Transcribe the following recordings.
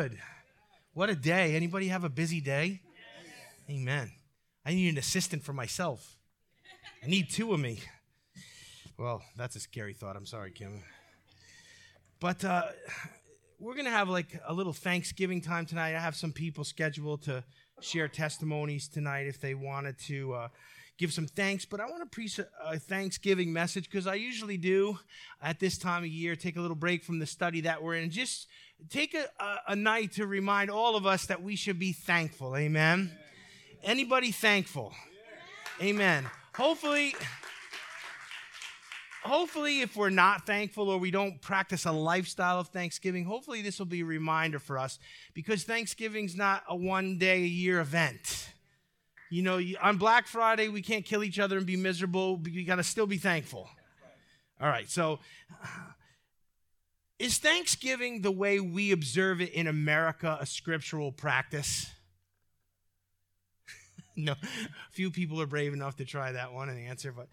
Good. What a day. Anybody have a busy day? Yes. Amen. I need an assistant for myself. I need two of me. Well, that's a scary thought. I'm sorry, Kim. But uh, we're going to have like a little Thanksgiving time tonight. I have some people scheduled to share testimonies tonight if they wanted to. Uh, give some thanks, but I want to preach a, Thanksgiving message because I usually do at this time of year, take a little break from the study that we're in, just take a, a, a night to remind all of us that we should be thankful. Amen. Anybody thankful? Amen. Hopefully, hopefully, if we're not thankful or we don't practice a lifestyle of Thanksgiving, hopefully this will be a reminder for us because Thanksgiving's not a one day a year event. You know, on Black Friday, we can't kill each other and be miserable. We got to still be thankful. All right, so is Thanksgiving the way we observe it in America a scriptural practice? no, few people are brave enough to try that one and answer, but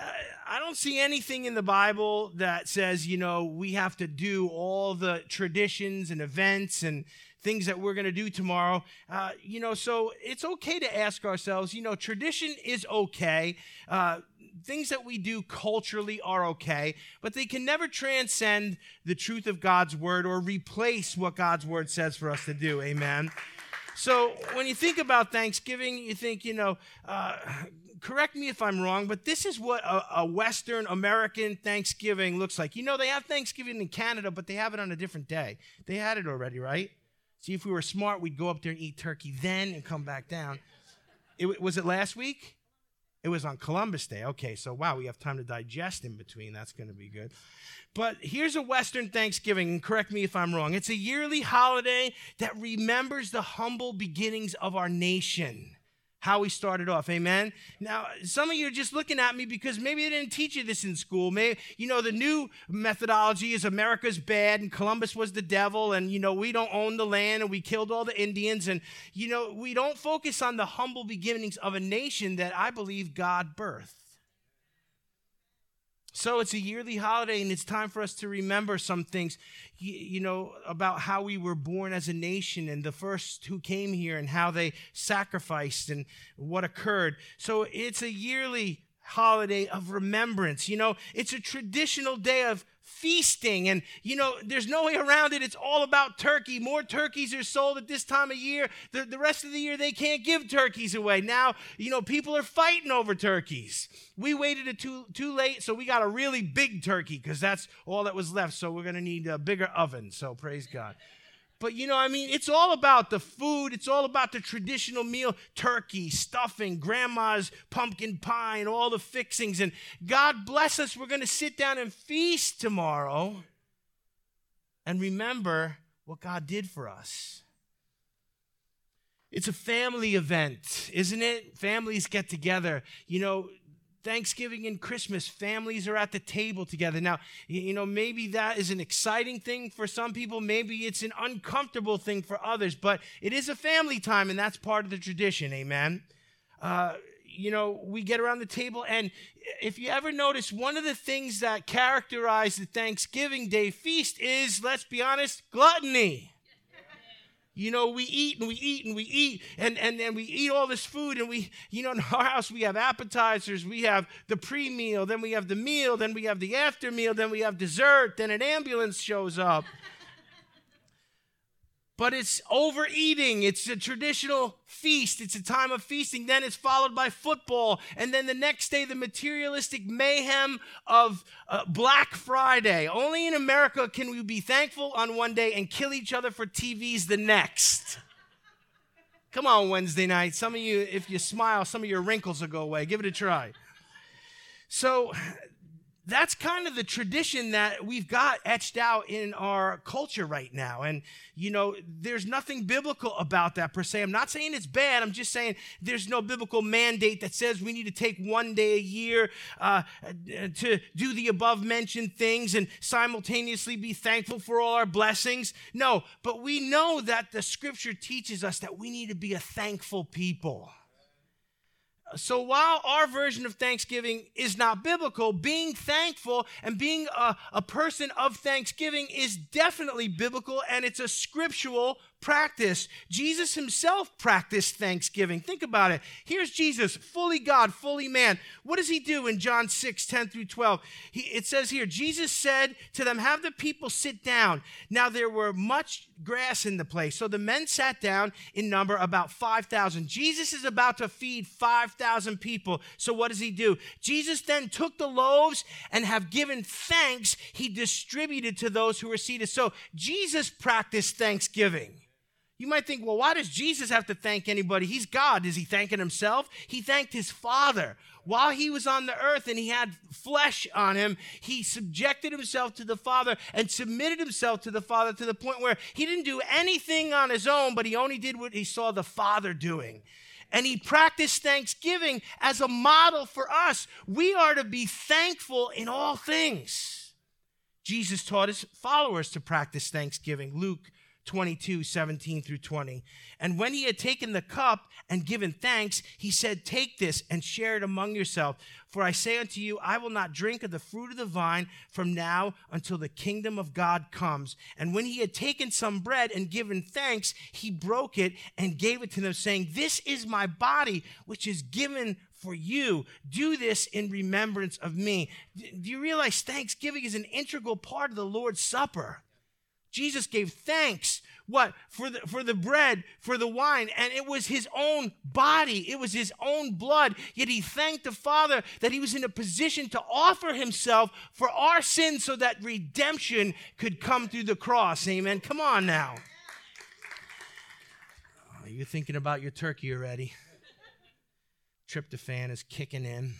uh, I don't see anything in the Bible that says, you know, we have to do all the traditions and events and things that we're going to do tomorrow. Uh, you know, so it's okay to ask ourselves, you know, tradition is okay. Uh, things that we do culturally are okay, but they can never transcend the truth of God's word or replace what God's word says for us to do. Amen. So when you think about Thanksgiving, you think, you know, uh, correct me if I'm wrong, but this is what a, a, Western American Thanksgiving looks like. You know, they have Thanksgiving in Canada, but they have it on a different day. They had it already, right? See, if we were smart, we'd go up there and eat turkey then and come back down. It, was it last week? It was on Columbus Day. Okay, so wow, we have time to digest in between. That's going to be good. But here's a Western Thanksgiving, and correct me if I'm wrong. It's a yearly holiday that remembers the humble beginnings of our nation how we started off. Amen. Now, some of you are just looking at me because maybe they didn't teach you this in school. Maybe, you know, the new methodology is America's bad and Columbus was the devil and, you know, we don't own the land and we killed all the Indians. And, you know, we don't focus on the humble beginnings of a nation that I believe God birthed. So it's a yearly holiday, and it's time for us to remember some things, you, know, about how we were born as a nation and the first who came here and how they sacrificed and what occurred. So it's a yearly holiday of remembrance. You know, it's a traditional day of feasting. And, you know, there's no way around it. It's all about turkey. More turkeys are sold at this time of year. The, the rest of the year, they can't give turkeys away. Now, you know, people are fighting over turkeys. We waited it too, too late, so we got a really big turkey because that's all that was left. So we're going to need a bigger oven. So praise God. But you know, I mean, it's all about the food. It's all about the traditional meal turkey, stuffing, grandma's pumpkin pie, and all the fixings. And God bless us, we're going to sit down and feast tomorrow and remember what God did for us. It's a family event, isn't it? Families get together. You know, Thanksgiving and Christmas, families are at the table together. Now, you know, maybe that is an exciting thing for some people, maybe it's an uncomfortable thing for others, but it is a family time, and that's part of the tradition, amen? Uh, you know, we get around the table, and if you ever notice, one of the things that characterize the Thanksgiving Day feast is, let's be honest, gluttony. You know, we eat and we eat and we eat and, and, and we eat all this food and we, you know, in our house we have appetizers, we have the pre-meal, then we have the meal, then we have the after meal, then we have dessert, then an ambulance shows up but it's overeating. It's a traditional feast. It's a time of feasting. Then it's followed by football. And then the next day, the materialistic mayhem of uh, Black Friday. Only in America can we be thankful on one day and kill each other for TVs the next. Come on, Wednesday night. Some of you, if you smile, some of your wrinkles will go away. Give it a try. So that's kind of the tradition that we've got etched out in our culture right now. And, you know, there's nothing biblical about that per se. I'm not saying it's bad. I'm just saying there's no biblical mandate that says we need to take one day a year uh, to do the above mentioned things and simultaneously be thankful for all our blessings. No, but we know that the scripture teaches us that we need to be a thankful people. So while our version of Thanksgiving is not biblical, being thankful and being a, a person of thanksgiving is definitely biblical and it's a scriptural practice. Jesus himself practiced thanksgiving. Think about it. Here's Jesus, fully God, fully man. What does he do in John 6, 10 through 12? He, it says here, Jesus said to them, Have the people sit down. Now there were much grass in the place. So the men sat down in number about 5,000. Jesus is about to feed 5,000 people. So what does he do? Jesus then took the loaves and have given thanks, he distributed to those who were seated. So Jesus practiced thanksgiving. You might think, well, why does Jesus have to thank anybody? He's God. Is he thanking himself? He thanked his Father. While he was on the earth and he had flesh on him, he subjected himself to the Father and submitted himself to the Father to the point where he didn't do anything on his own, but he only did what he saw the Father doing. And he practiced thanksgiving as a model for us. We are to be thankful in all things. Jesus taught his followers to practice thanksgiving. Luke 22, 17 through 20. And when he had taken the cup and given thanks, he said, Take this and share it among yourself. For I say unto you, I will not drink of the fruit of the vine from now until the kingdom of God comes. And when he had taken some bread and given thanks, he broke it and gave it to them, saying, This is my body, which is given for you. Do this in remembrance of me. Do you realize Thanksgiving is an integral part of the Lord's Supper? Jesus gave thanks what for the for the bread for the wine and it was his own body it was his own blood. Yet he thanked the father that he was in a position to offer himself for our sins so that redemption could come through the cross. Amen. Come on now. Are you thinking about your turkey already? Tryptophan is kicking in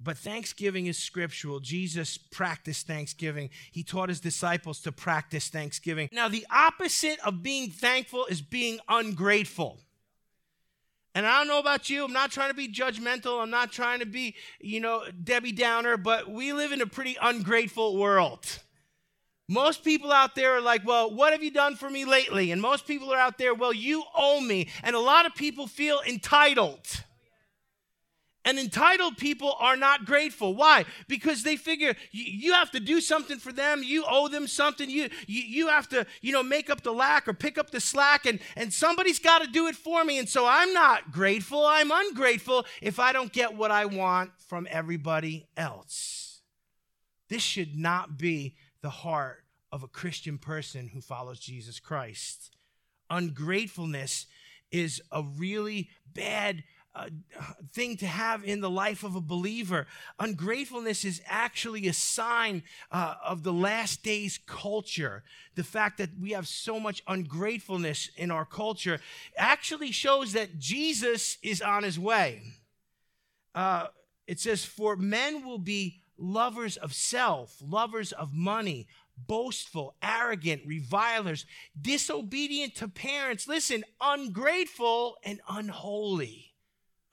but Thanksgiving is scriptural. Jesus practiced Thanksgiving. He taught his disciples to practice Thanksgiving. Now, the opposite of being thankful is being ungrateful. And I don't know about you, I'm not trying to be judgmental. I'm not trying to be, you know, Debbie Downer, but we live in a pretty ungrateful world. Most people out there are like, well, what have you done for me lately? And most people are out there, well, you owe me. And a lot of people feel entitled. And entitled people are not grateful. Why? Because they figure you, have to do something for them. You owe them something. You, you, you have to, you know, make up the lack or pick up the slack and, and somebody's got to do it for me. And so I'm not grateful. I'm ungrateful if I don't get what I want from everybody else. This should not be the heart of a Christian person who follows Jesus Christ. Ungratefulness is a really bad thing to have in the life of a believer. Ungratefulness is actually a sign uh, of the last days culture. The fact that we have so much ungratefulness in our culture actually shows that Jesus is on his way. Uh, it says, For men will be lovers of self, lovers of money, boastful, arrogant, revilers, disobedient to parents, listen, ungrateful and unholy.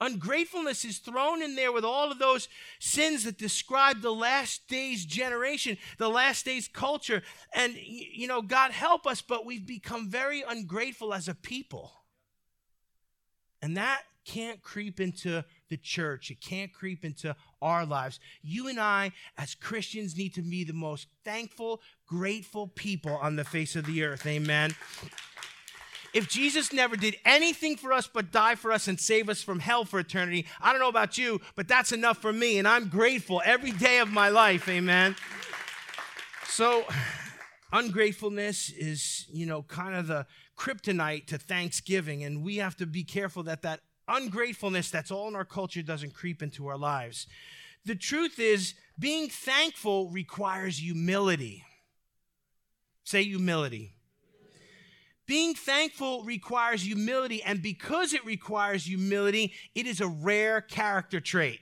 Ungratefulness is thrown in there with all of those sins that describe the last days generation, the last days culture. And, you know, God help us, but we've become very ungrateful as a people. And that can't creep into the church. It can't creep into our lives. You and I, as Christians, need to be the most thankful, grateful people on the face of the earth. Amen. If Jesus never did anything for us but die for us and save us from hell for eternity, I don't know about you, but that's enough for me. And I'm grateful every day of my life. Amen. So, ungratefulness is, you know, kind of the kryptonite to thanksgiving. And we have to be careful that that ungratefulness that's all in our culture doesn't creep into our lives. The truth is, being thankful requires humility. Say humility. Being thankful requires humility, and because it requires humility, it is a rare character trait.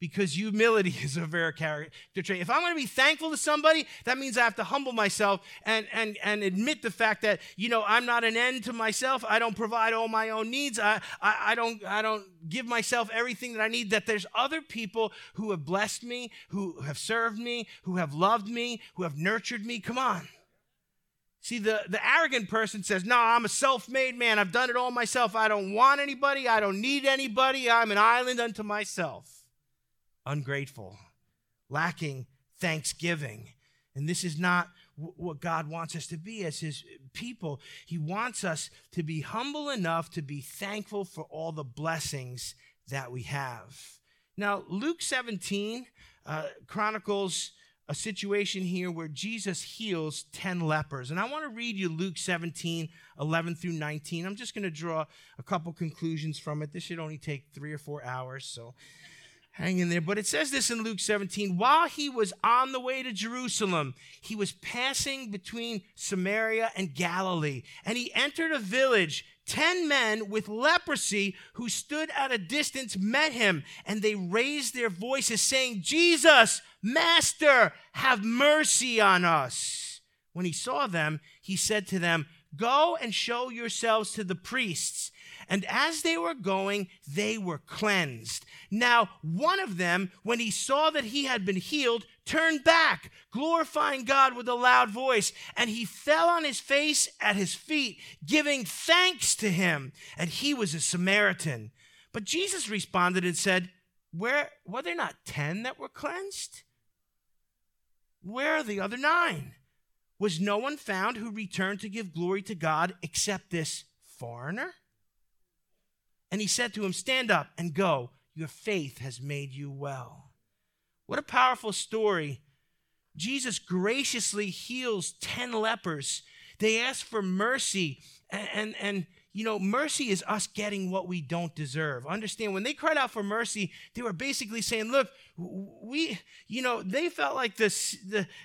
Because humility is a rare character trait. If I'm to be thankful to somebody, that means I have to humble myself and, and, and admit the fact that, you know, I'm not an end to myself. I don't provide all my own needs. I, I, I, don't, I don't give myself everything that I need. That there's other people who have blessed me, who have served me, who have loved me, who have nurtured me. Come on. See, the, the arrogant person says, No, I'm a self made man. I've done it all myself. I don't want anybody. I don't need anybody. I'm an island unto myself. Ungrateful, lacking thanksgiving. And this is not what God wants us to be as His people. He wants us to be humble enough to be thankful for all the blessings that we have. Now, Luke 17 uh, chronicles a situation here where Jesus heals 10 lepers. And I want to read you Luke 17, 11 through 19. I'm just going to draw a couple conclusions from it. This should only take three or four hours, so hang in there. But it says this in Luke 17 while he was on the way to Jerusalem, he was passing between Samaria and Galilee, and he entered a village Ten men with leprosy who stood at a distance met him, and they raised their voices, saying, Jesus, Master, have mercy on us. When he saw them, he said to them, Go and show yourselves to the priests. And as they were going, they were cleansed. Now, one of them, when he saw that he had been healed, turned back, glorifying God with a loud voice. And he fell on his face at his feet, giving thanks to him. And he was a Samaritan. But Jesus responded and said, Where were there not ten that were cleansed? Where are the other nine? Was no one found who returned to give glory to God except this foreigner? And he said to him, Stand up and go. Your faith has made you well. What a powerful story. Jesus graciously heals 10 lepers. They ask for mercy, and, and, and you know, mercy is us getting what we don't deserve. Understand, when they cried out for mercy, they were basically saying, look, we, you know, they felt like the,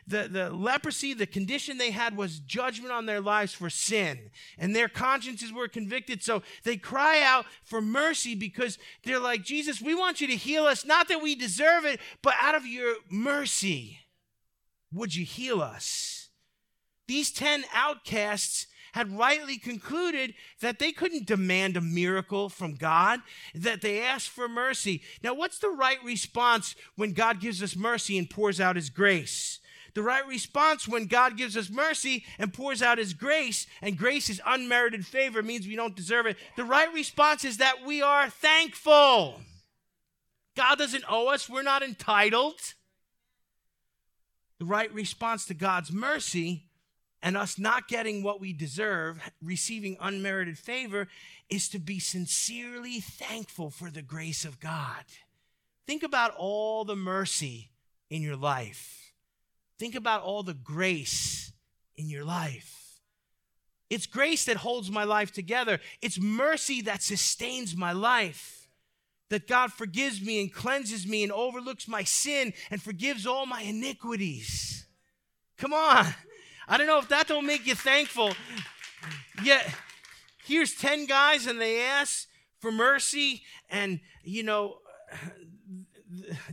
the, the leprosy, the condition they had was judgment on their lives for sin. And their consciences were convicted. So they cry out for mercy because they're like, Jesus, we want you to heal us. Not that we deserve it, but out of your mercy, would you heal us? These 10 outcasts had rightly concluded that they couldn't demand a miracle from God, that they asked for mercy. Now, what's the right response when God gives us mercy and pours out his grace? The right response when God gives us mercy and pours out his grace, and grace is unmerited favor, means we don't deserve it. The right response is that we are thankful. God doesn't owe us, we're not entitled. The right response to God's mercy and us not getting what we deserve, receiving unmerited favor, is to be sincerely thankful for the grace of God. Think about all the mercy in your life. Think about all the grace in your life. It's grace that holds my life together. It's mercy that sustains my life. That God forgives me and cleanses me and overlooks my sin and forgives all my iniquities. Come on. I don't know if that don't make you thankful. Yet, here's 10 guys and they ask for mercy. And, you know,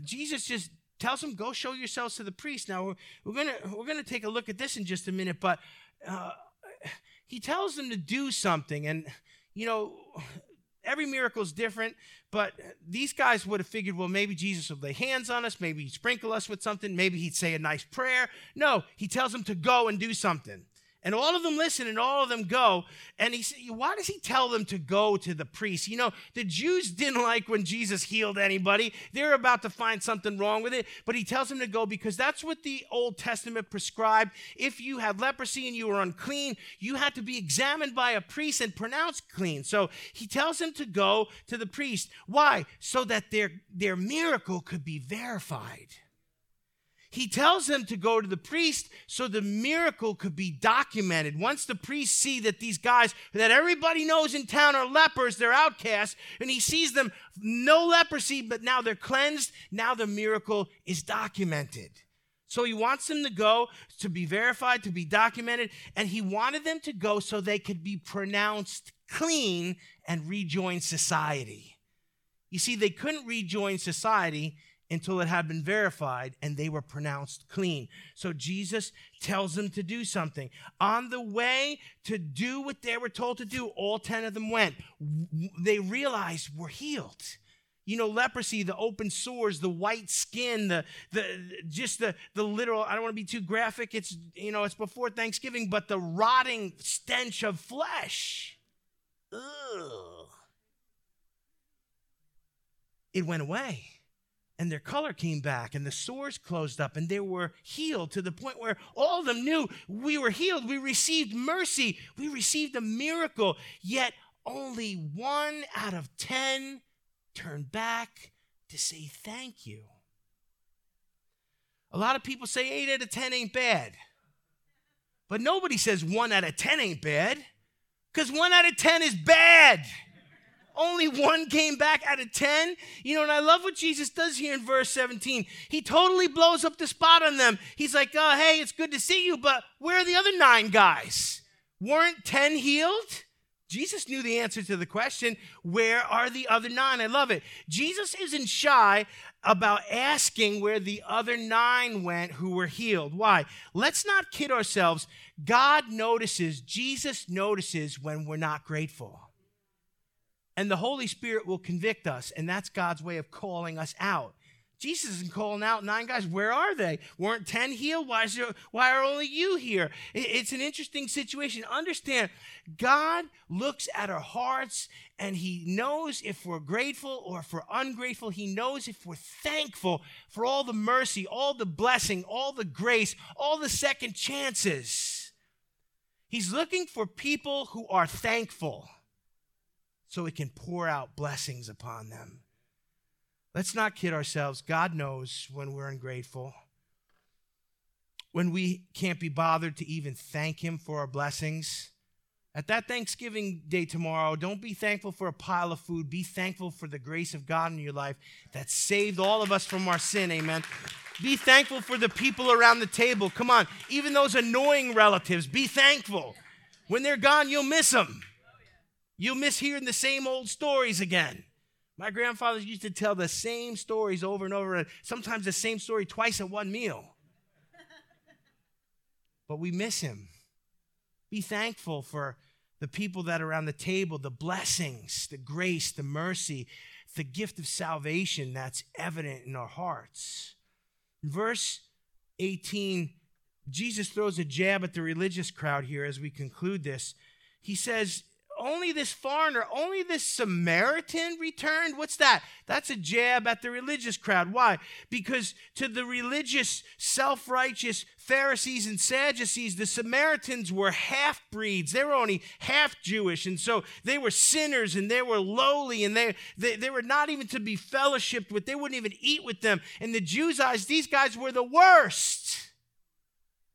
Jesus just tells them, go show yourselves to the priest. Now, we're, we're going to we're gonna take a look at this in just a minute, but uh, he tells them to do something. And, you know, every miracle is different, but these guys would have figured, well, maybe Jesus would lay hands on us, maybe he'd sprinkle us with something, maybe he'd say a nice prayer. No, he tells them to go and do something. And all of them listen and all of them go. And he said, Why does he tell them to go to the priest? You know, the Jews didn't like when Jesus healed anybody. They're about to find something wrong with it. But he tells them to go because that's what the Old Testament prescribed. If you had leprosy and you were unclean, you had to be examined by a priest and pronounced clean. So he tells them to go to the priest. Why? So that their, their miracle could be verified. He tells them to go to the priest so the miracle could be documented. Once the priests see that these guys that everybody knows in town are lepers, they're outcasts, and he sees them no leprosy, but now they're cleansed, now the miracle is documented. So he wants them to go to be verified, to be documented, and he wanted them to go so they could be pronounced clean and rejoin society. You see, they couldn't rejoin society until it had been verified and they were pronounced clean. So Jesus tells them to do something. On the way to do what they were told to do, all 10 of them went. They realized we're healed. You know, leprosy, the open sores, the white skin, the the just the the literal, I don't want to be too graphic. It's you know, it's before Thanksgiving, but the rotting stench of flesh. Ugh. It went away and their color came back and the sores closed up and they were healed to the point where all of them knew we were healed. We received mercy. We received a miracle. Yet only one out of 10 turned back to say thank you. A lot of people say 8 out of 10 ain't bad. But nobody says 1 out of 10 ain't bad because 1 out of 10 is bad. Only one came back out of 10. You know, and I love what Jesus does here in verse 17. He totally blows up the spot on them. He's like, oh, hey, it's good to see you, but where are the other nine guys? Weren't 10 healed? Jesus knew the answer to the question, where are the other nine? I love it. Jesus isn't shy about asking where the other nine went who were healed. Why? Let's not kid ourselves. God notices, Jesus notices when we're not grateful and the Holy Spirit will convict us, and that's God's way of calling us out. Jesus isn't calling out nine guys. Where are they? Weren't 10 healed? Why, is there, why are only you here? It's an interesting situation. Understand, God looks at our hearts and He knows if we're grateful or if we're ungrateful. He knows if we're thankful for all the mercy, all the blessing, all the grace, all the second chances. He's looking for people who are thankful so it can pour out blessings upon them. Let's not kid ourselves. God knows when we're ungrateful, when we can't be bothered to even thank Him for our blessings. At that Thanksgiving day tomorrow, don't be thankful for a pile of food. Be thankful for the grace of God in your life that saved all of us from our sin. Amen. Be thankful for the people around the table. Come on, even those annoying relatives, be thankful. When they're gone, you'll miss them. You'll miss hearing the same old stories again. My grandfathers used to tell the same stories over and over, sometimes the same story twice at one meal. but we miss him. Be thankful for the people that are around the table, the blessings, the grace, the mercy, the gift of salvation that's evident in our hearts. Verse 18, Jesus throws a jab at the religious crowd here as we conclude this. He says, only this foreigner, only this Samaritan returned? What's that? That's a jab at the religious crowd. Why? Because to the religious, self righteous Pharisees and Sadducees, the Samaritans were half breeds. They were only half Jewish. And so they were sinners and they were lowly and they, they, they were not even to be fellowshipped with. They wouldn't even eat with them. In the Jews' eyes, these guys were the worst.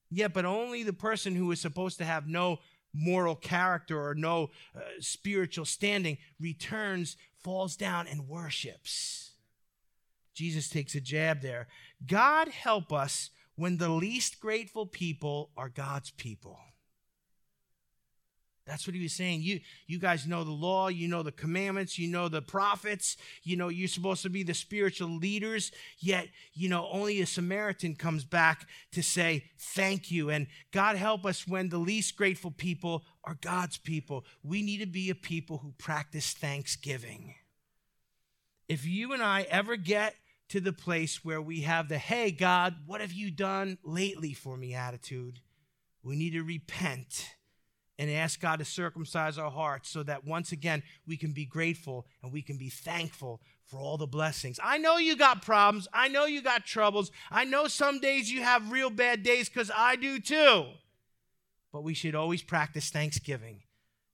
Yeah, but only the person who was supposed to have no moral character or no uh, spiritual standing, returns, falls down, and worships. Jesus takes a jab there. God help us when the least grateful people are God's people. That's what he was saying. You, you guys know the law, you know the commandments, you know the prophets, you know you're supposed to be the spiritual leaders, yet, you know, only a Samaritan comes back to say thank you. And God help us when the least grateful people are God's people. We need to be a people who practice thanksgiving. If you and I ever get to the place where we have the, hey, God, what have you done lately for me attitude, we need to repent and ask God to circumcise our hearts so that once again we can be grateful and we can be thankful for all the blessings. I know you got problems. I know you got troubles. I know some days you have real bad days because I do too. But we should always practice thanksgiving,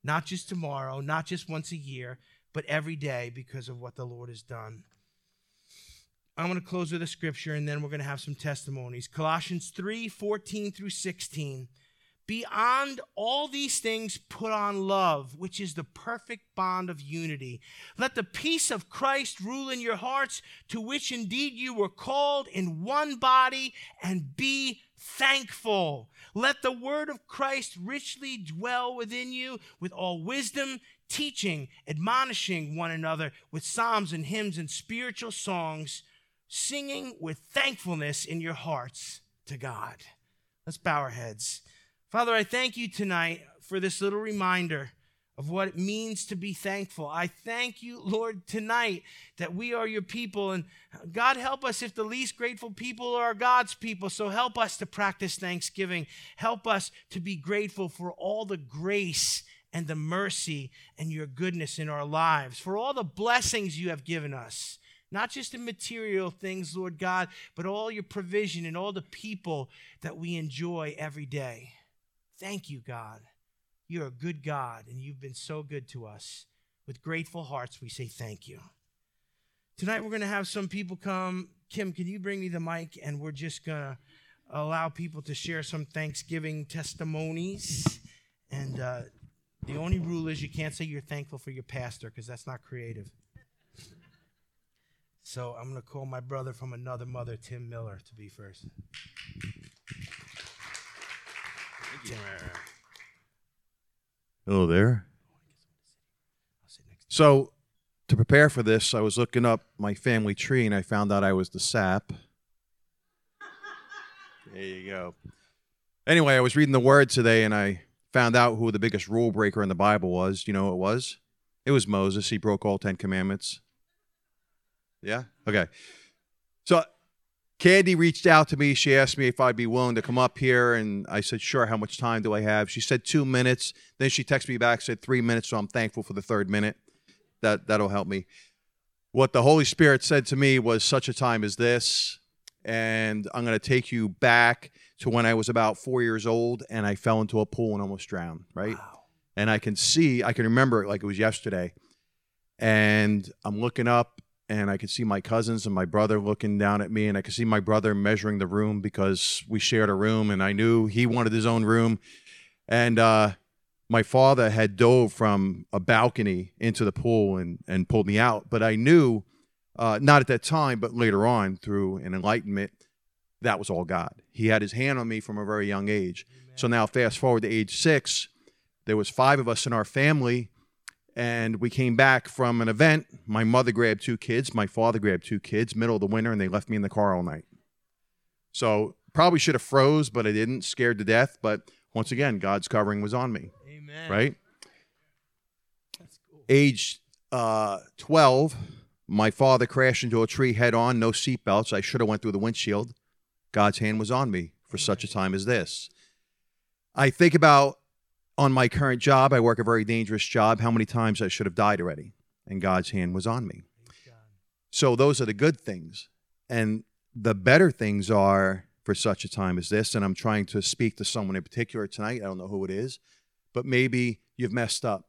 not just tomorrow, not just once a year, but every day because of what the Lord has done. I'm going to close with a scripture and then we're going to have some testimonies. Colossians 3 14 through 16. Beyond all these things, put on love, which is the perfect bond of unity. Let the peace of Christ rule in your hearts, to which indeed you were called in one body, and be thankful. Let the word of Christ richly dwell within you with all wisdom, teaching, admonishing one another with psalms and hymns and spiritual songs, singing with thankfulness in your hearts to God. Let's bow our heads. Father, I thank you tonight for this little reminder of what it means to be thankful. I thank you, Lord, tonight that we are your people. And God, help us if the least grateful people are God's people. So help us to practice thanksgiving. Help us to be grateful for all the grace and the mercy and your goodness in our lives, for all the blessings you have given us. Not just the material things, Lord God, but all your provision and all the people that we enjoy every day. Thank you, God. You're a good God, and you've been so good to us. With grateful hearts, we say thank you. Tonight, we're going to have some people come. Kim, can you bring me the mic? And we're just going to allow people to share some Thanksgiving testimonies. And uh, the only rule is you can't say you're thankful for your pastor because that's not creative. So I'm going to call my brother from another mother, Tim Miller, to be first. Hello there. So, to prepare for this, I was looking up my family tree and I found out I was the sap. There you go. Anyway, I was reading the word today and I found out who the biggest rule breaker in the Bible was. You know who it was? It was Moses. He broke all 10 commandments. Yeah? Okay. So Candy reached out to me. She asked me if I'd be willing to come up here, and I said, sure. How much time do I have? She said two minutes. Then she texted me back, said three minutes, so I'm thankful for the third minute. That, that'll help me. What the Holy Spirit said to me was such a time as this, and I'm going to take you back to when I was about four years old, and I fell into a pool and almost drowned, right? Wow. And I can see, I can remember it like it was yesterday. And I'm looking up, and I could see my cousins and my brother looking down at me, and I could see my brother measuring the room because we shared a room, and I knew he wanted his own room. And uh, my father had dove from a balcony into the pool and, and pulled me out. But I knew, uh, not at that time, but later on through an enlightenment, that was all God. He had his hand on me from a very young age. Amen. So now, fast forward to age six, there was five of us in our family and we came back from an event. My mother grabbed two kids, my father grabbed two kids, middle of the winter, and they left me in the car all night. So probably should have froze, but I didn't, scared to death. But once again, God's covering was on me. Amen. Right? That's cool. Age uh, 12, my father crashed into a tree head on, no seatbelts. I should have went through the windshield. God's hand was on me for Amen. such a time as this. I think about on my current job, I work a very dangerous job. How many times I should have died already? And God's hand was on me. So those are the good things. And the better things are for such a time as this. And I'm trying to speak to someone in particular tonight. I don't know who it is, but maybe you've messed up.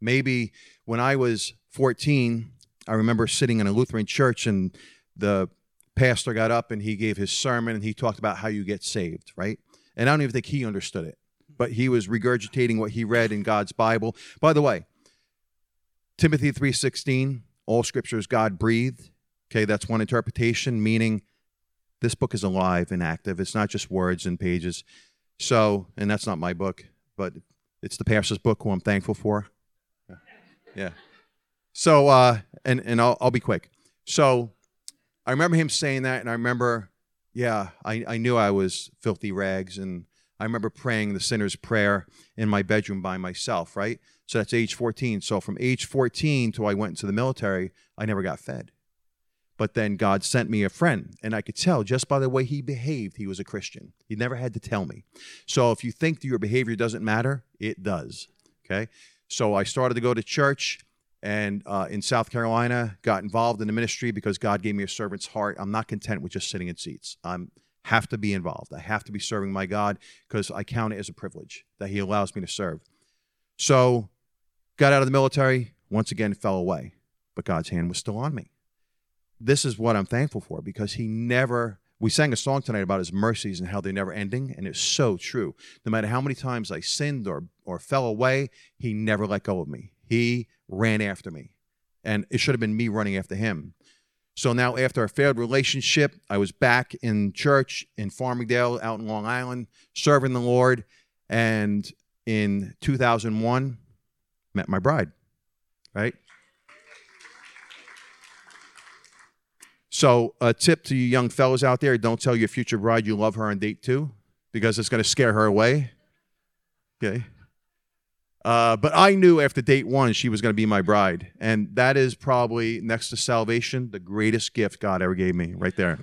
Maybe when I was 14, I remember sitting in a Lutheran church and the pastor got up and he gave his sermon and he talked about how you get saved, right? And I don't even think he understood it but he was regurgitating what he read in God's Bible. By the way, Timothy 3:16, all scripture is God breathed. Okay, that's one interpretation meaning this book is alive and active. It's not just words and pages. So, and that's not my book, but it's the pastor's book who I'm thankful for. Yeah. yeah. So, uh, and and I'll I'll be quick. So, I remember him saying that, and I remember, yeah, I, I knew I was filthy rags, and I remember praying the sinner's prayer in my bedroom by myself, right? So that's age 14. So from age 14 till I went into the military, I never got fed. But then God sent me a friend, and I could tell just by the way he behaved, he was a Christian. He never had to tell me. So if you think your behavior doesn't matter, it does. Okay. So I started to go to church and uh, in South Carolina, got involved in the ministry because God gave me a servant's heart. I'm not content with just sitting in seats. I'm have to be involved. I have to be serving my God because I count it as a privilege that He allows me to serve. So, got out of the military, once again fell away, but God's hand was still on me. This is what I'm thankful for because He never. We sang a song tonight about His mercies and how they're never ending, and it's so true. No matter how many times I sinned or or fell away, He never let go of me. He ran after me, and it should have been me running after Him. So now, after a failed relationship, I was back in church in Farmingdale out in Long Island, serving the Lord. And in 2001, met my bride, right? So, a tip to you young fellows out there don't tell your future bride you love her on date two because it's going to scare her away. Okay. Uh, but I knew after date one she was going to be my bride. And that is probably, next to salvation, the greatest gift God ever gave me, right there.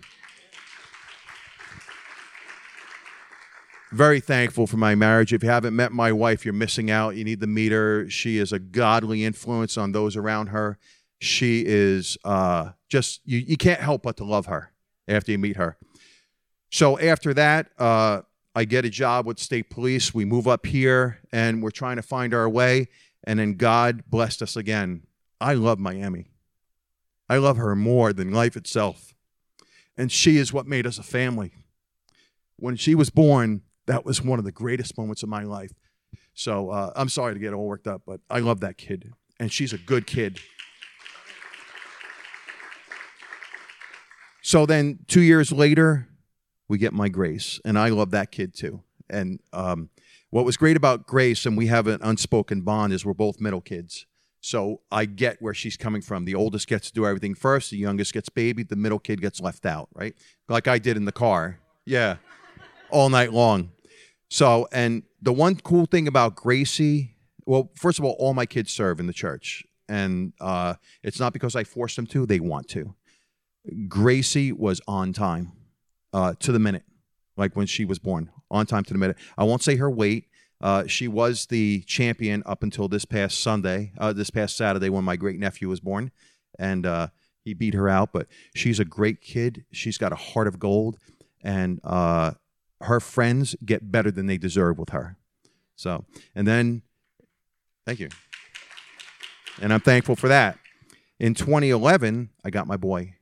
Very thankful for my marriage. If you haven't met my wife, you're missing out. You need to meet her. She is a godly influence on those around her. She is uh, just, you, you can't help but to love her after you meet her. So after that, uh, I get a job with state police. We move up here and we're trying to find our way. And then God blessed us again. I love Miami. I love her more than life itself. And she is what made us a family. When she was born, that was one of the greatest moments of my life. So uh, I'm sorry to get all worked up, but I love that kid. And she's a good kid. So then, two years later, we get my Grace, and I love that kid too. And um, what was great about Grace, and we have an unspoken bond, is we're both middle kids. So I get where she's coming from. The oldest gets to do everything first, the youngest gets babied, the middle kid gets left out, right? Like I did in the car. Yeah. All night long. So, and the one cool thing about Gracie, well, first of all, all my kids serve in the church. And uh, it's not because I force them to, they want to. Gracie was on time uh, to the minute, like when she was born, on time to the minute. I won't say her weight. Uh, she was the champion up until this past Sunday, uh, this past Saturday when my great nephew was born, and uh, he beat her out. But she's a great kid. She's got a heart of gold, and uh, her friends get better than they deserve with her. So, and then, thank you, and I'm thankful for that. In 2011, I got my boy,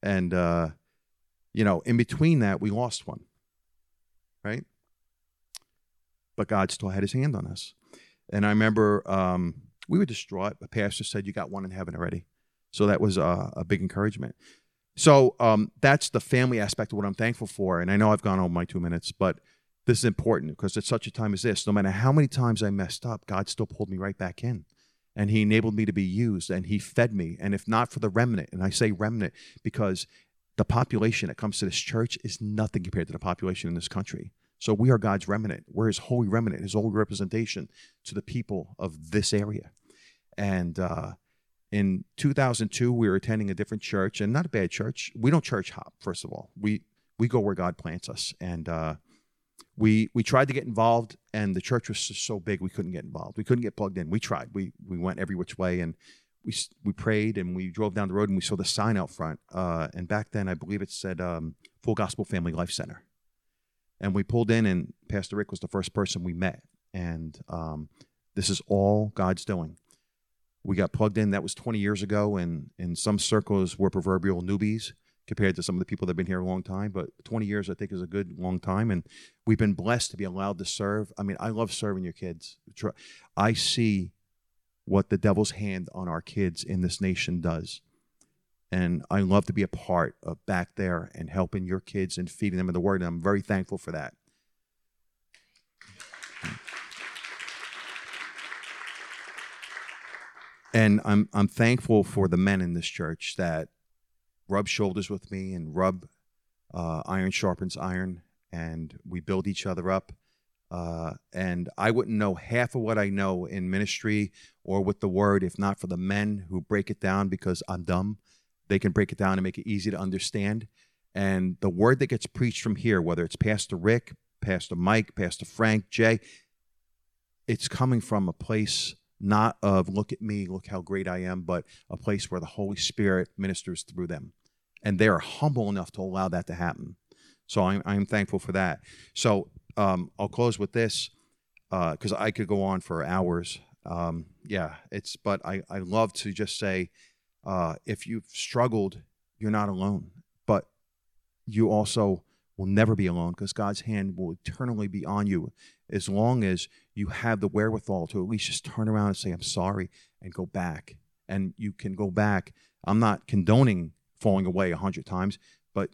and uh, you know, in between that, we lost one, right? But God still had his hand on us. And I remember um, we were distraught. The pastor said, You got one in heaven already. So that was uh, a big encouragement. So um, that's the family aspect of what I'm thankful for. And I know I've gone over my two minutes, but this is important because at such a time as this, no matter how many times I messed up, God still pulled me right back in. And he enabled me to be used and he fed me. And if not for the remnant, and I say remnant because the population that comes to this church is nothing compared to the population in this country. So we are God's remnant. We're his holy remnant, his holy representation to the people of this area. And uh, in 2002, we were attending a different church, and not a bad church. We don't church hop, first of all. We we go where God plants us, and uh, we we tried to get involved, and the church was just so big we couldn't get involved. We couldn't get plugged in. We tried. We we went every which way, and we we prayed and we drove down the road and we saw the sign out front. Uh, and back then, I believe it said um, Full Gospel Family Life Center. And we pulled in, and Pastor Rick was the first person we met. And um, this is all God's doing. We got plugged in. That was 20 years ago, and in some circles, we're proverbial newbies compared to some of the people that have been here a long time. But 20 years, I think, is a good long time. And we've been blessed to be allowed to serve. I mean, I love serving your kids. I see what the devil's hand on our kids in this nation does. And I love to be a part of back there and helping your kids and feeding them in the word. And I'm very thankful for that. And I'm I'm thankful for the men in this church that rub shoulders with me and rub uh, iron sharpens iron, and we build each other up uh, and I wouldn't know half of what I know in ministry or with the word if not for the men who break it down because I'm dumb. They can break it down and make it easy to understand. And the word that gets preached from here, whether it's Pastor Rick, Pastor Mike, Pastor Frank, Jay, it's coming from a place not of look at me, look how great I am, but a place where the Holy Spirit ministers through them. And they are humble enough to allow that to happen. So I'm, I'm thankful for that. So um, I'll close with this because uh, I could go on for hours. Um, yeah, it's but I, I love to just say uh, if you've struggled, you're not alone, but you also will never be alone because God's hand will eternally be on you as long as you have the wherewithal to at least just turn around and say, I'm sorry, and go back. And you can go back. I'm not condoning falling away a hundred times, but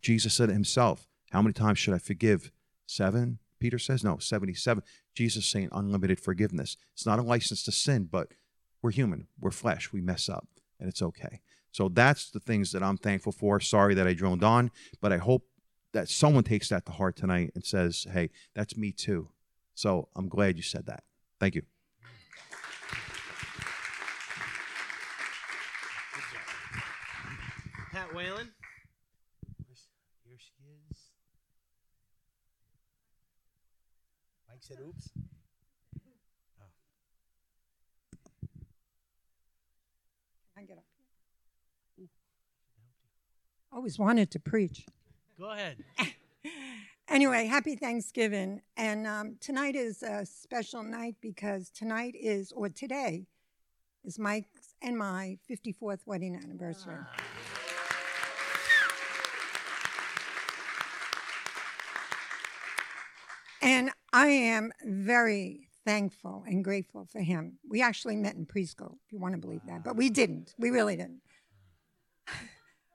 Jesus said it himself. How many times should I forgive? seven, Peter says? No, 77. Jesus saying unlimited forgiveness. It's not a license to sin, but we're human, we're flesh, we mess up, and it's okay. So that's the things that I'm thankful for. Sorry that I droned on, but I hope that someone takes that to heart tonight and says, hey, that's me too. So I'm glad you said that. Thank you. Pat Whalen. Said, oops. I get up here? Always wanted to preach. Go ahead. Anyway, happy Thanksgiving. And um, tonight is a special night because tonight is, or today, is Mike's and my 54th wedding anniversary. And I am very thankful and grateful for him. We actually met in preschool, if you want to believe that, but we didn't. We really didn't.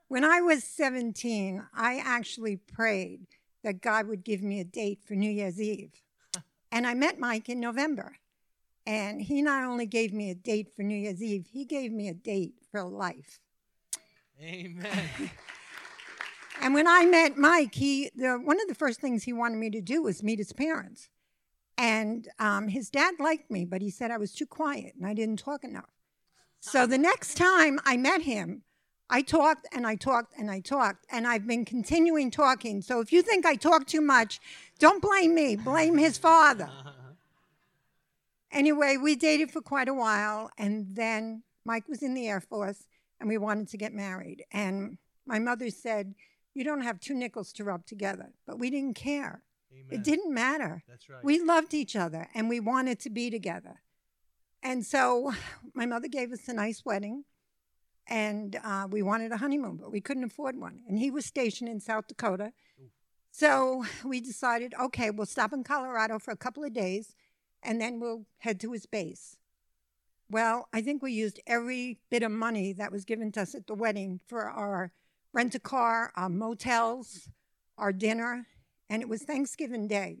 When I was 17, I actually prayed that God would give me a date for New Year's Eve. And I met Mike in November. And he not only gave me a date for New Year's Eve, he gave me a date for life. Amen. And when I met Mike, he the, one of the first things he wanted me to do was meet his parents. And um, his dad liked me, but he said I was too quiet and I didn't talk enough. So the next time I met him, I talked and I talked and I talked, and I've been continuing talking. So if you think I talk too much, don't blame me, blame his father. Anyway, we dated for quite a while, and then Mike was in the Air Force, and we wanted to get married. And my mother said, You don't have two nickels to rub together. But we didn't care. Amen. It didn't matter. That's right. We loved each other, and we wanted to be together. And so my mother gave us a nice wedding, and uh, we wanted a honeymoon, but we couldn't afford one. And he was stationed in South Dakota. So we decided, okay, we'll stop in Colorado for a couple of days and then we'll head to his base. Well, I think we used every bit of money that was given to us at the wedding for our rent a car, our motels, our dinner, and it was Thanksgiving Day.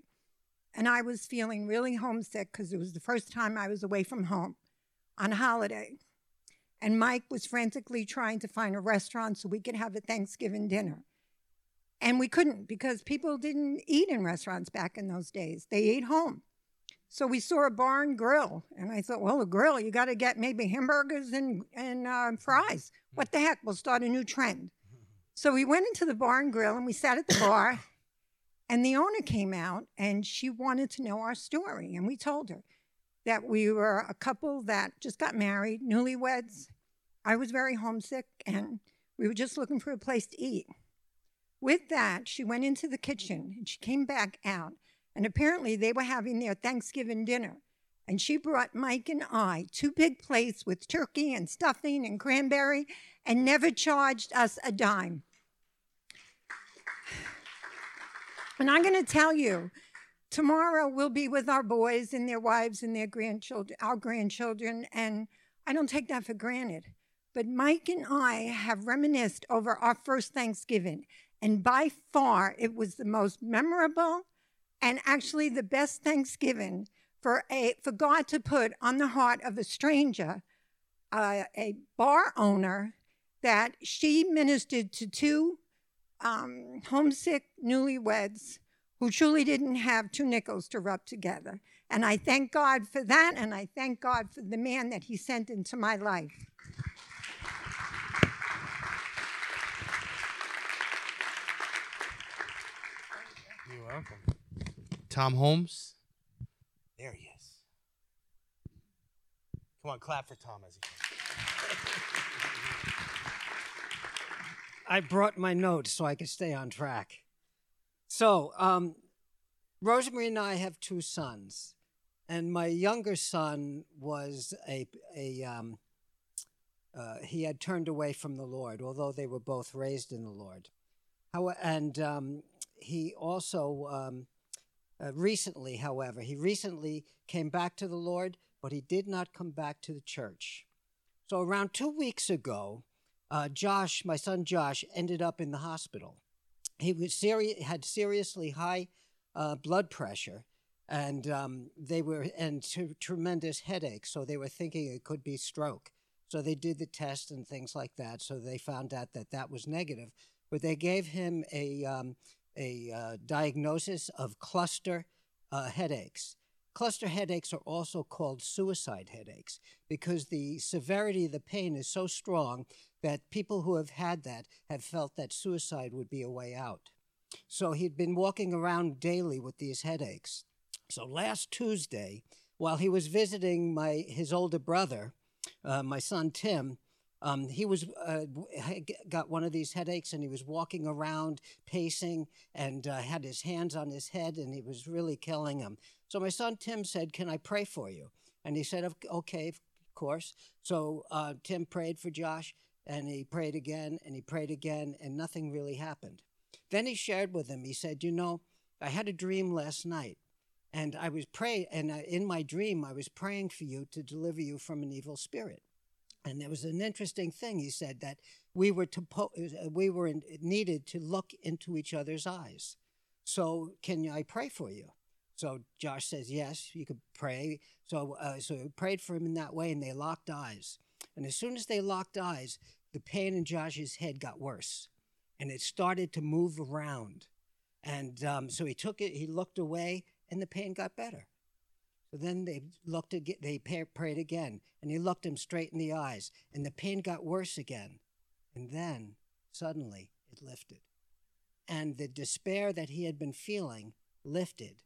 And I was feeling really homesick because it was the first time I was away from home on holiday. And Mike was frantically trying to find a restaurant so we could have a Thanksgiving dinner. And we couldn't because people didn't eat in restaurants back in those days, they ate home. So we saw a barn grill, and I thought, well, a grill, you got to get maybe hamburgers and, and uh, fries. What the heck? We'll start a new trend. So we went into the barn grill and we sat at the bar, and the owner came out and she wanted to know our story. And we told her that we were a couple that just got married, newlyweds. I was very homesick, and we were just looking for a place to eat. With that, she went into the kitchen and she came back out and apparently they were having their Thanksgiving dinner. And she brought Mike and I two big plates with turkey and stuffing and cranberry and never charged us a dime. And I'm going to tell you, tomorrow we'll be with our boys and their wives and their grandchildren, our grandchildren, and I don't take that for granted. But Mike and I have reminisced over our first Thanksgiving, and by far it was the most memorable and actually the best Thanksgiving for a for God to put on the heart of a stranger, uh, a bar owner, that she ministered to two um, homesick newlyweds who truly didn't have two nickels to rub together. And I thank God for that, and I thank God for the man that He sent into my life. You're welcome. Tom Holmes. There he is. Come on, clap for Tom as he I brought my notes so I could stay on track. So, um, Rosemary and I have two sons, and my younger son was a a um, uh, he had turned away from the Lord, although they were both raised in the Lord. How, and um, he also um, uh, recently, however, he recently came back to the Lord, but he did not come back to the church. So around two weeks ago, uh, Josh, my son Josh, ended up in the hospital. He was seri- had seriously high uh, blood pressure, and um, they were and t- tremendous headaches. So they were thinking it could be stroke. So they did the test and things like that. So they found out that that was negative, but they gave him a um, a uh, diagnosis of cluster uh, headaches. Cluster headaches are also called suicide headaches because the severity of the pain is so strong that people who have had that have felt that suicide would be a way out. So he'd been walking around daily with these headaches. So last Tuesday, while he was visiting my his older brother, uh, my son Tim, um, he was uh, got one of these headaches and he was walking around pacing and uh, had his hands on his head and it was really killing him so my son tim said can i pray for you? And he said okay of course. So uh, tim prayed for josh and he prayed again and he prayed again and nothing really happened. Then he shared with him. He said you know i had a dream last night and i was praying and in my dream i was praying for you to deliver you from an evil spirit and there was an interesting thing he said that we were to po- uh, we were in, needed to look into each other's eyes. So can I pray for you? So Josh says yes, you could pray. So uh, so we prayed for him in that way, and they locked eyes. And as soon as they locked eyes, the pain in Josh's head got worse, and it started to move around. And um, so he took it, he looked away, and the pain got better. So then they looked again, they prayed again, and he looked him straight in the eyes, and the pain got worse again. And then suddenly it lifted. And the despair that he had been feeling lifted,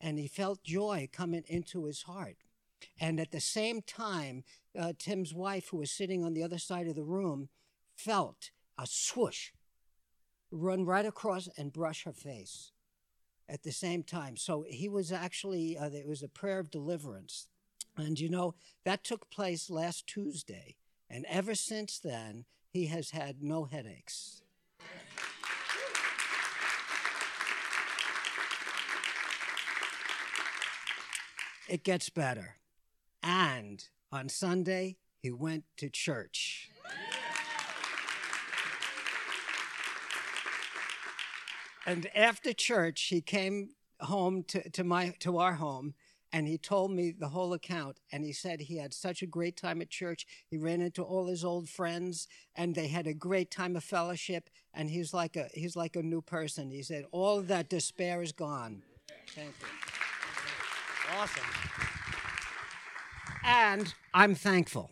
and he felt joy coming into his heart. And at the same time, uh, Tim's wife, who was sitting on the other side of the room, felt a swoosh run right across and brush her face at the same time. So he was actually, uh, it was a prayer of deliverance. And you know, that took place last Tuesday. And ever since then, he has had no headaches. It gets better. And on Sunday, he went to church. And after church, he came home to, to my to our home and he told me the whole account. And he said he had such a great time at church. He ran into all his old friends and they had a great time of fellowship. And he's like a he's like a new person. He said all of that despair is gone. Thank you. Awesome. And i'm thankful.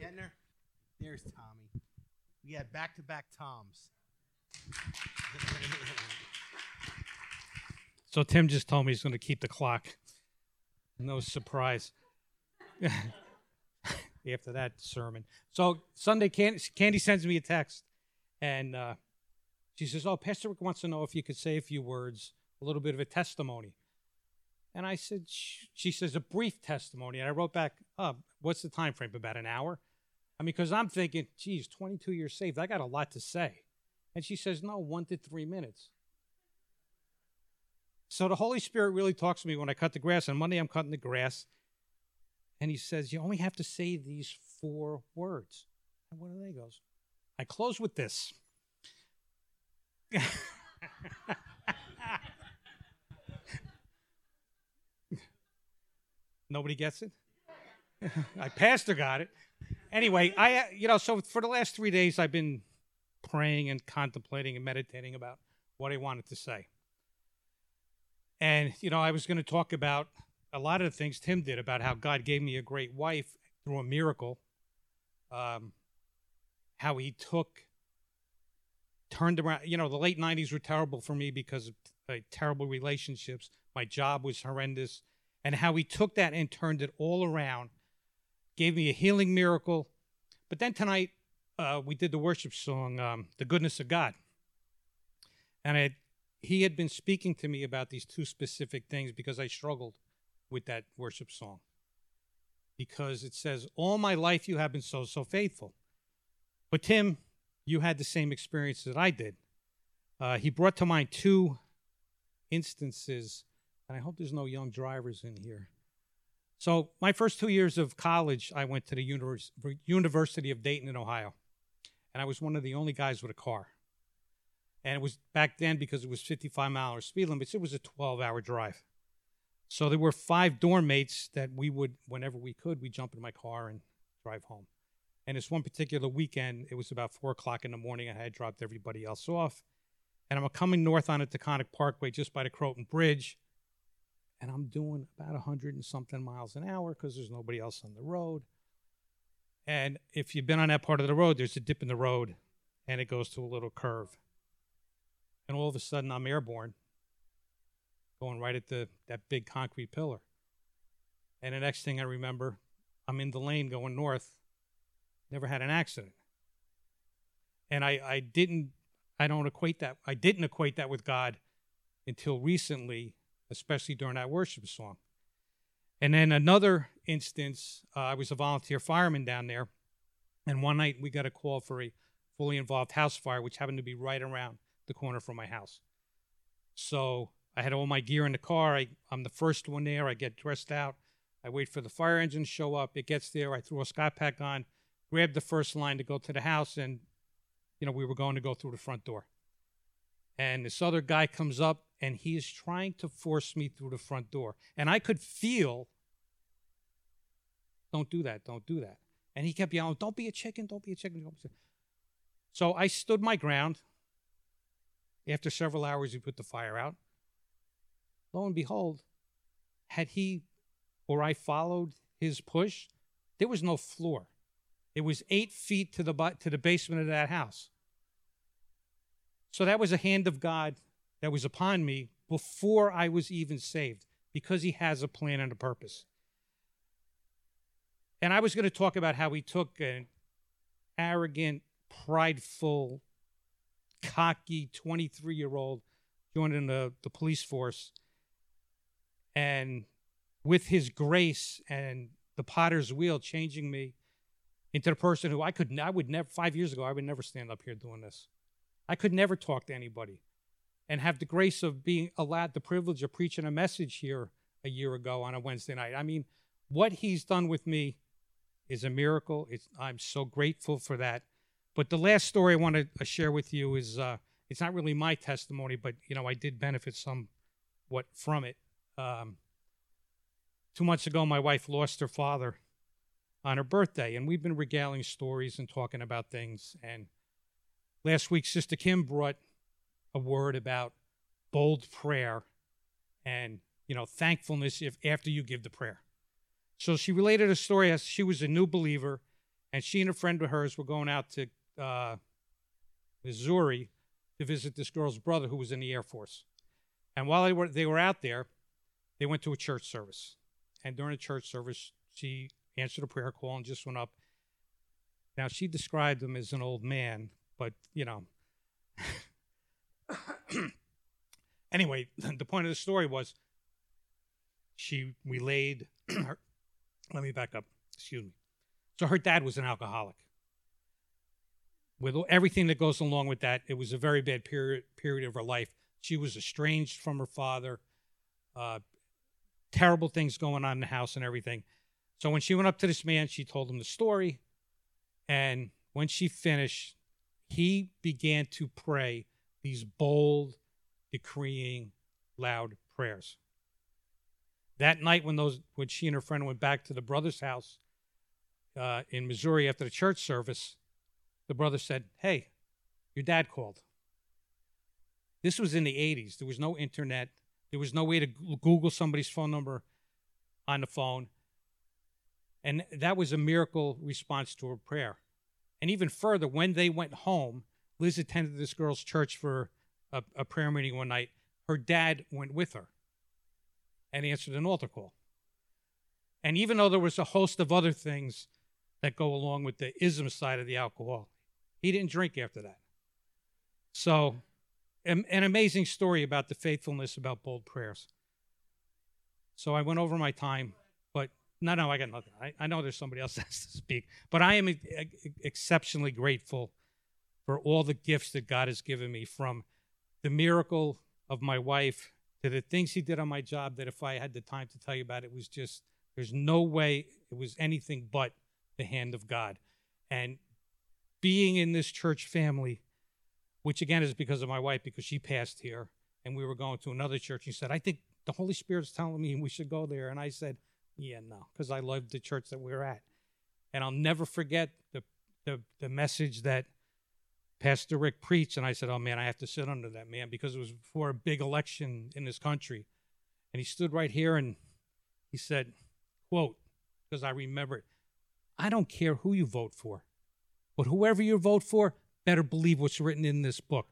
Getting there's tommy. We had back-to-back toms so Tim just told me he's going to keep the clock. No surprise. After that sermon. So Sunday, Candy, sends me a text, and uh, she says, "Oh, Pastor Rick wants to know if you could say a few words, a little bit of a testimony." And I said, "She says a brief testimony." And I wrote back, oh, "What's the time frame? About an hour?" I mean, because I'm thinking, geez, 22 years saved. I got a lot to say. And she says, No, one to three minutes. So the Holy Spirit really talks to me when I cut the grass. On Monday, I'm cutting the grass. And he says, You only have to say these four words. And what are they? Goes, I close with this. Nobody gets it? I pastor got it. Anyway, I you know, so for the last three days I've been praying and contemplating and meditating about what I wanted to say. And, you know, I was going to talk about a lot of the things Tim did about how God gave me a great wife through a miracle, um, how he took, turned around. You know, the late 90s were terrible for me because of terrible relationships. My job was horrendous. And how he took that and turned it all around, gave me a healing miracle. But then tonight, uh, we did the worship song, um, "The Goodness of God," and it, he had been speaking to me about these two specific things because I struggled with that worship song. Because it says, "All my life you have been so so faithful," but Tim, you had the same experience that I did. Uh, he brought to mind two instances, and I hope there's no young drivers in here. So, my first two years of college, I went to the Univers- University of Dayton in Ohio and I was one of the only guys with a car. And it was back then because it was 55 mile hour speed limits, it was a 12 hour drive. So there were five dorm mates that we would, whenever we could, we'd jump in my car and drive home. And this one particular weekend, it was about four o'clock in the morning. I had dropped everybody else off. And I'm coming north on the Taconic Parkway just by the Croton Bridge. and I'm doing about hundred and something miles an hour because there's nobody else on the road. And if you've been on that part of the road, there's a dip in the road, and it goes to a little curve. And all of a sudden, I'm airborne, going right at the that big concrete pillar. And the next thing I remember, I'm in the lane going north. Never had an accident. And I, I didn't I don't equate that I didn't equate that with God until recently, especially during that worship song. And then another instance, uh, I was a volunteer fireman down there, and one night we got a call for a fully involved house fire, which happened to be right around the corner from my house. So I had all my gear in the car. I, I'm the first one there. I get dressed out. I wait for the fire engine to show up. It gets there. I throw a Scott pack on, grab the first line to go to the house, and you know we were going to go through the front door. And this other guy comes up and he is trying to force me through the front door. And I could feel, don't do that, don't do that. And he kept yelling, don't be a chicken, don't be a chicken. So I stood my ground. After several hours, he put the fire out. Lo and behold, had he or I followed his push, there was no floor. It was eight feet to the, to the basement of that house. So that was a hand of God that was upon me before I was even saved because he has a plan and a purpose. And I was going to talk about how he took an arrogant, prideful, cocky 23 year old joining the, the police force and with his grace and the potter's wheel changing me into the person who I could I would never five years ago I would never stand up here doing this. I could never talk to anybody and have the grace of being allowed the privilege of preaching a message here a year ago on a Wednesday night. I mean, what he's done with me is a miracle. It's, I'm so grateful for that. But the last story I want to uh, share with you is uh, it's not really my testimony, but you know I did benefit somewhat from it. Um, two months ago, my wife lost her father on her birthday, and we've been regaling stories and talking about things. And last week, Sister Kim brought a word about bold prayer and you know thankfulness if after you give the prayer. So she related a story as she was a new believer, and she and a friend of hers were going out to uh, Missouri to visit this girl's brother who was in the Air Force. And while they were they were out there, they went to a church service. And during the church service, she answered a prayer call and just went up. Now she described him as an old man, but you know. anyway, the point of the story was she relayed her, let me back up. Excuse me. So her dad was an alcoholic. With everything that goes along with that, it was a very bad period period of her life. She was estranged from her father. Uh, terrible things going on in the house and everything. So when she went up to this man, she told him the story. And when she finished, he began to pray these bold, decreeing, loud prayers. That night, when those when she and her friend went back to the brother's house uh, in Missouri after the church service, the brother said, "Hey, your dad called." This was in the '80s. There was no internet. There was no way to Google somebody's phone number on the phone, and that was a miracle response to her prayer. And even further, when they went home, Liz attended this girl's church for a, a prayer meeting one night. Her dad went with her and answered an altar call. And even though there was a host of other things that go along with the ism side of the alcohol, he didn't drink after that. So, an, an amazing story about the faithfulness about bold prayers. So I went over my time, but no, no, I got nothing. I, I know there's somebody else that has to speak, but I am uh, exceptionally grateful for all the gifts that God has given me from the miracle of my wife to the things he did on my job that if I had the time to tell you about it was just there's no way it was anything but the hand of God. And being in this church family, which again is because of my wife, because she passed here and we were going to another church. He said, I think the Holy Spirit's telling me we should go there. And I said, Yeah, no, because I loved the church that we were at. And I'll never forget the, the, the message that Pastor Rick preached, and I said, "Oh man, I have to sit under that man because it was before a big election in this country." And he stood right here and he said, quote, because I remember it, I don't care who you vote for, but whoever you vote for, better believe what's written in this book.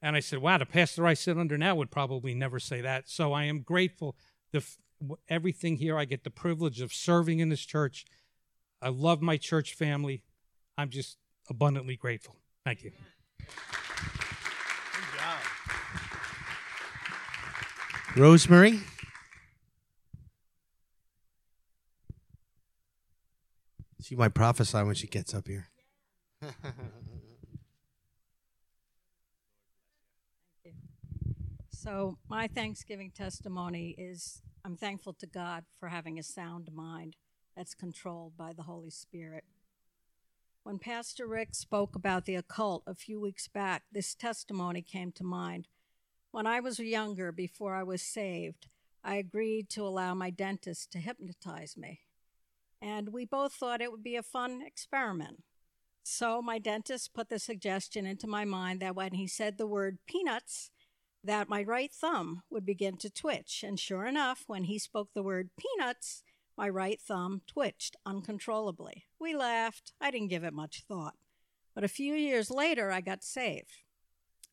And I said, wow, the pastor I sit under now would probably never say that. So I am grateful. The, everything here, I get the privilege of serving in this church. I love my church family. I'm just abundantly grateful. Thank you. Good job. Rosemary? She might prophesy when she gets up here. So, my Thanksgiving testimony is I'm thankful to God for having a sound mind that's controlled by the Holy Spirit. When Pastor Rick spoke about the occult a few weeks back, this testimony came to mind. When I was younger, before I was saved, I agreed to allow my dentist to hypnotize me. And we both thought it would be a fun experiment. So my dentist put the suggestion into my mind that when he said the word peanuts, that my right thumb would begin to twitch. And sure enough, when he spoke the word peanuts, my right thumb twitched uncontrollably. We laughed. I didn't give it much thought. But a few years later, I got saved.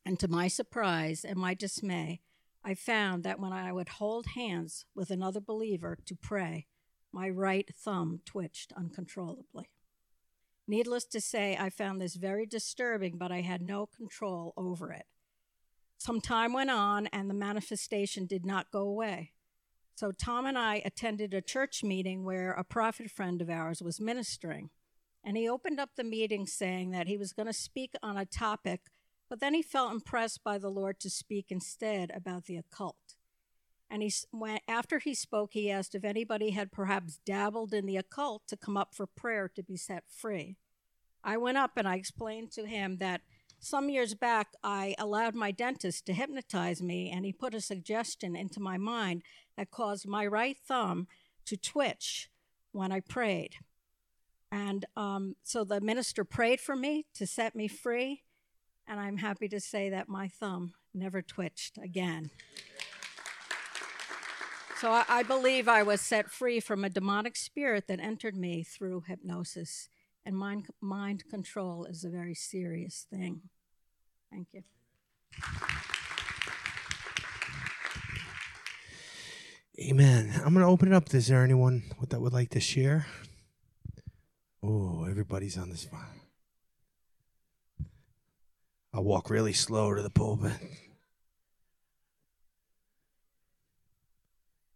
And to my surprise and my dismay, I found that when I would hold hands with another believer to pray, my right thumb twitched uncontrollably. Needless to say, I found this very disturbing, but I had no control over it. Some time went on, and the manifestation did not go away. So, Tom and I attended a church meeting where a prophet friend of ours was ministering. And he opened up the meeting saying that he was going to speak on a topic, but then he felt impressed by the Lord to speak instead about the occult. And he, went, after he spoke, he asked if anybody had perhaps dabbled in the occult to come up for prayer to be set free. I went up and I explained to him that some years back, I allowed my dentist to hypnotize me, and he put a suggestion into my mind that caused my right thumb to twitch when I prayed. And um, so the minister prayed for me to set me free, and I'm happy to say that my thumb never twitched again. So I, I believe I was set free from a demonic spirit that entered me through hypnosis and mind, mind control is a very serious thing. Thank you. Amen. I'm going to open it up. Is there anyone that would like to share? Oh, everybody's on the spot. I'll walk really slow to the pulpit.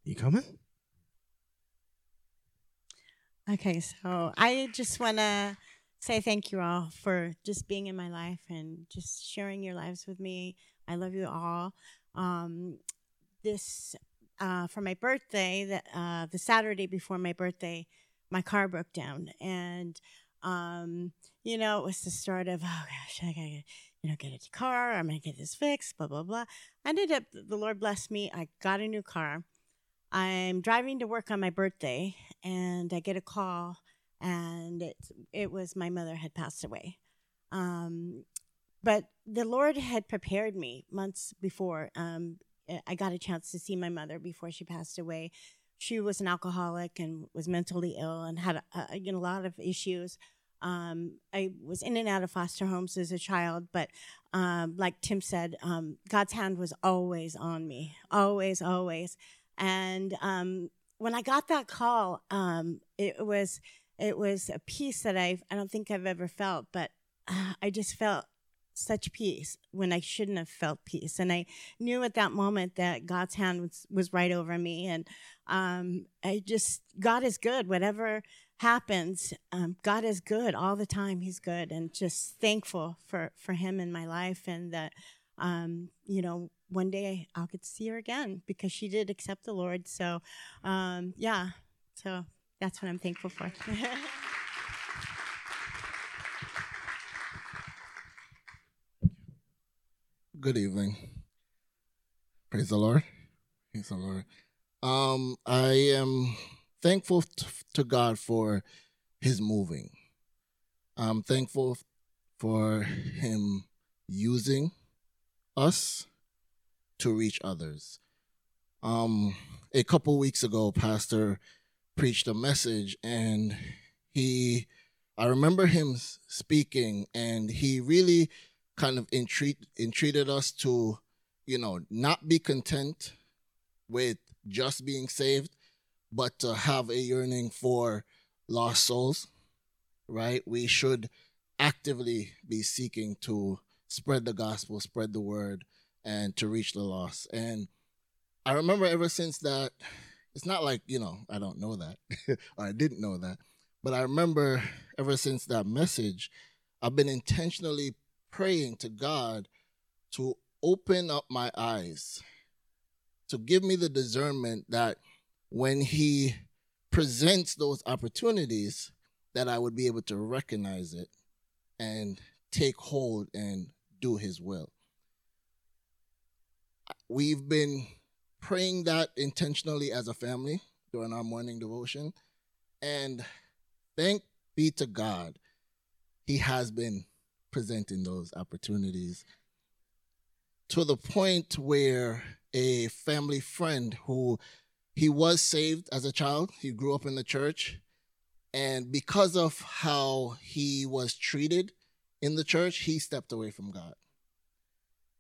You coming? Okay, so I just want to say thank you all for just being in my life and just sharing your lives with me. I love you all. Um, this uh, for my birthday, the, uh, the Saturday before my birthday, my car broke down, and um, you know it was the start of oh gosh, I gotta you know get a car. I'm gonna get this fixed. Blah blah blah. I ended up the Lord blessed me. I got a new car. I'm driving to work on my birthday, and I get a call, and it it was my mother had passed away. Um, but the Lord had prepared me months before. Um, I got a chance to see my mother before she passed away. She was an alcoholic and was mentally ill and had a, know, a lot of issues. Um, I was in and out of foster homes as a child, but um, like Tim said, um, God's hand was always on me, always, always. And um, when I got that call, um, it was it was a peace that I I don't think I've ever felt, but uh, I just felt such peace when I shouldn't have felt peace, and I knew at that moment that God's hand was was right over me, and um, I just God is good, whatever happens. Um, God is good all the time. He's good, and just thankful for for Him in my life, and that um, you know one day I'll get to see her again because she did accept the Lord. So, um, yeah, so that's what I'm thankful for. Good evening. Praise the Lord. Praise the Lord. Um, I am thankful t- to God for His moving. I'm thankful for Him using us to reach others. Um, a couple weeks ago, Pastor preached a message, and he, I remember him speaking, and he really kind of entreat, entreated us to, you know, not be content with just being saved, but to have a yearning for lost souls, right? We should actively be seeking to spread the gospel, spread the word, and to reach the lost. And I remember ever since that, it's not like, you know, I don't know that, or I didn't know that, but I remember ever since that message, I've been intentionally praying to God to open up my eyes, to give me the discernment that when He presents those opportunities, that I would be able to recognize it and take hold and do His will. We've been praying that intentionally as a family during our morning devotion. And thank be to God, He has been presenting those opportunities to the point where a family friend who he was saved as a child, he grew up in the church, and because of how he was treated in the church, he stepped away from God.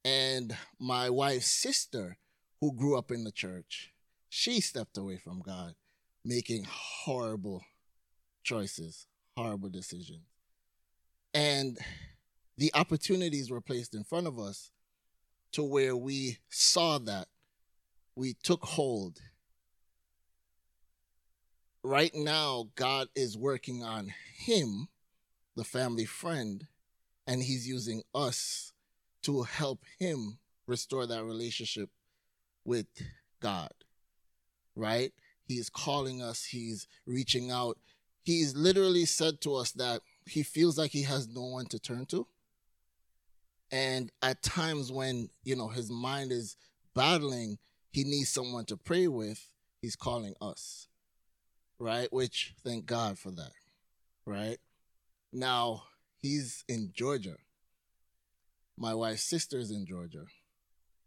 And my wife's sister, who grew up in the church, she stepped away from God, making horrible choices, horrible decisions. And the opportunities were placed in front of us to where we saw that, we took hold. Right now, God is working on him, the family friend, and he's using us to help him restore that relationship with God, right? He's calling us, he's reaching out. He's literally said to us that he feels like he has no one to turn to. And at times when, you know, his mind is battling, he needs someone to pray with, he's calling us, right? Which, thank God for that, right? Now, he's in Georgia. My wife's sister is in Georgia.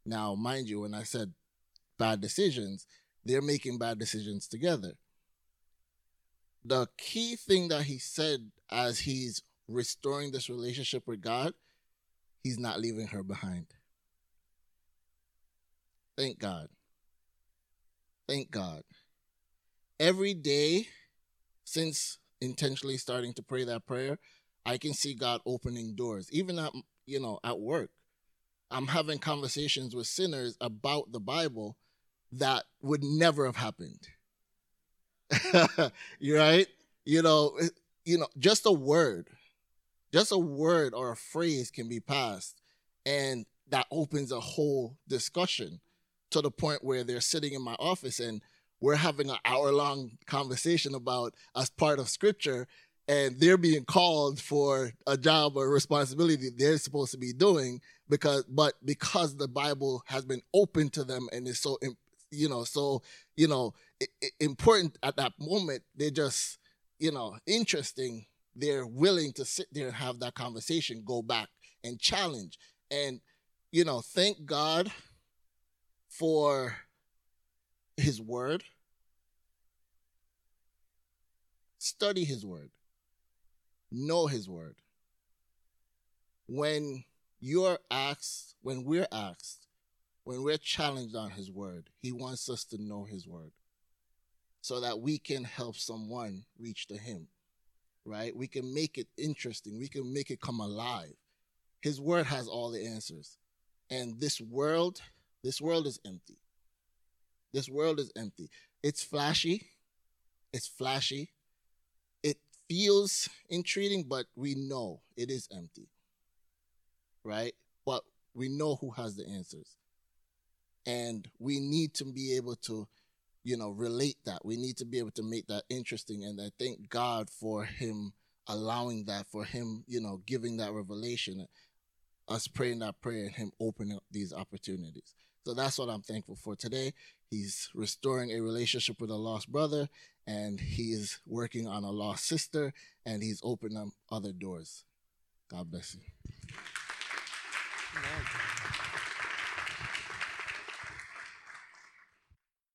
Now, mind you, when I said bad decisions, they're making bad decisions together. The key thing that he said as he's restoring this relationship with God, he's not leaving her behind. Thank God. Thank God. Every day since intentionally starting to pray that prayer, I can see God opening doors, even at you know at work. I'm having conversations with sinners about the Bible that would never have happened. right? You know, you know, just a word, just a word or a phrase can be passed, and that opens a whole discussion to the point where they're sitting in my office and we're having an hour long conversation about as part of scripture and they're being called for a job or responsibility they're supposed to be doing because but because the bible has been open to them and is so you know so you know important at that moment they're just you know interesting. They're willing to sit there and have that conversation go back and challenge. And you know thank god for his word. Study his word know his word when you're asked when we're asked when we're challenged on his word, he wants us to know his word so that we can help someone reach to him, right? We can make it interesting, we can make it come alive. His word has all the answers. And this world, this world is empty. This world is empty. It's flashy. It's flashy. Feels intriguing, but we know it is empty. Right? But we know who has the answers and we need to be able to you know relate that we need to be able to make that interesting and i thank god for him allowing that for him you know giving that revelation us praying that prayer and him opening up these opportunities so that's what i'm thankful for today he's restoring a relationship with a lost brother and he's working on a lost sister and he's opening up other doors god bless you.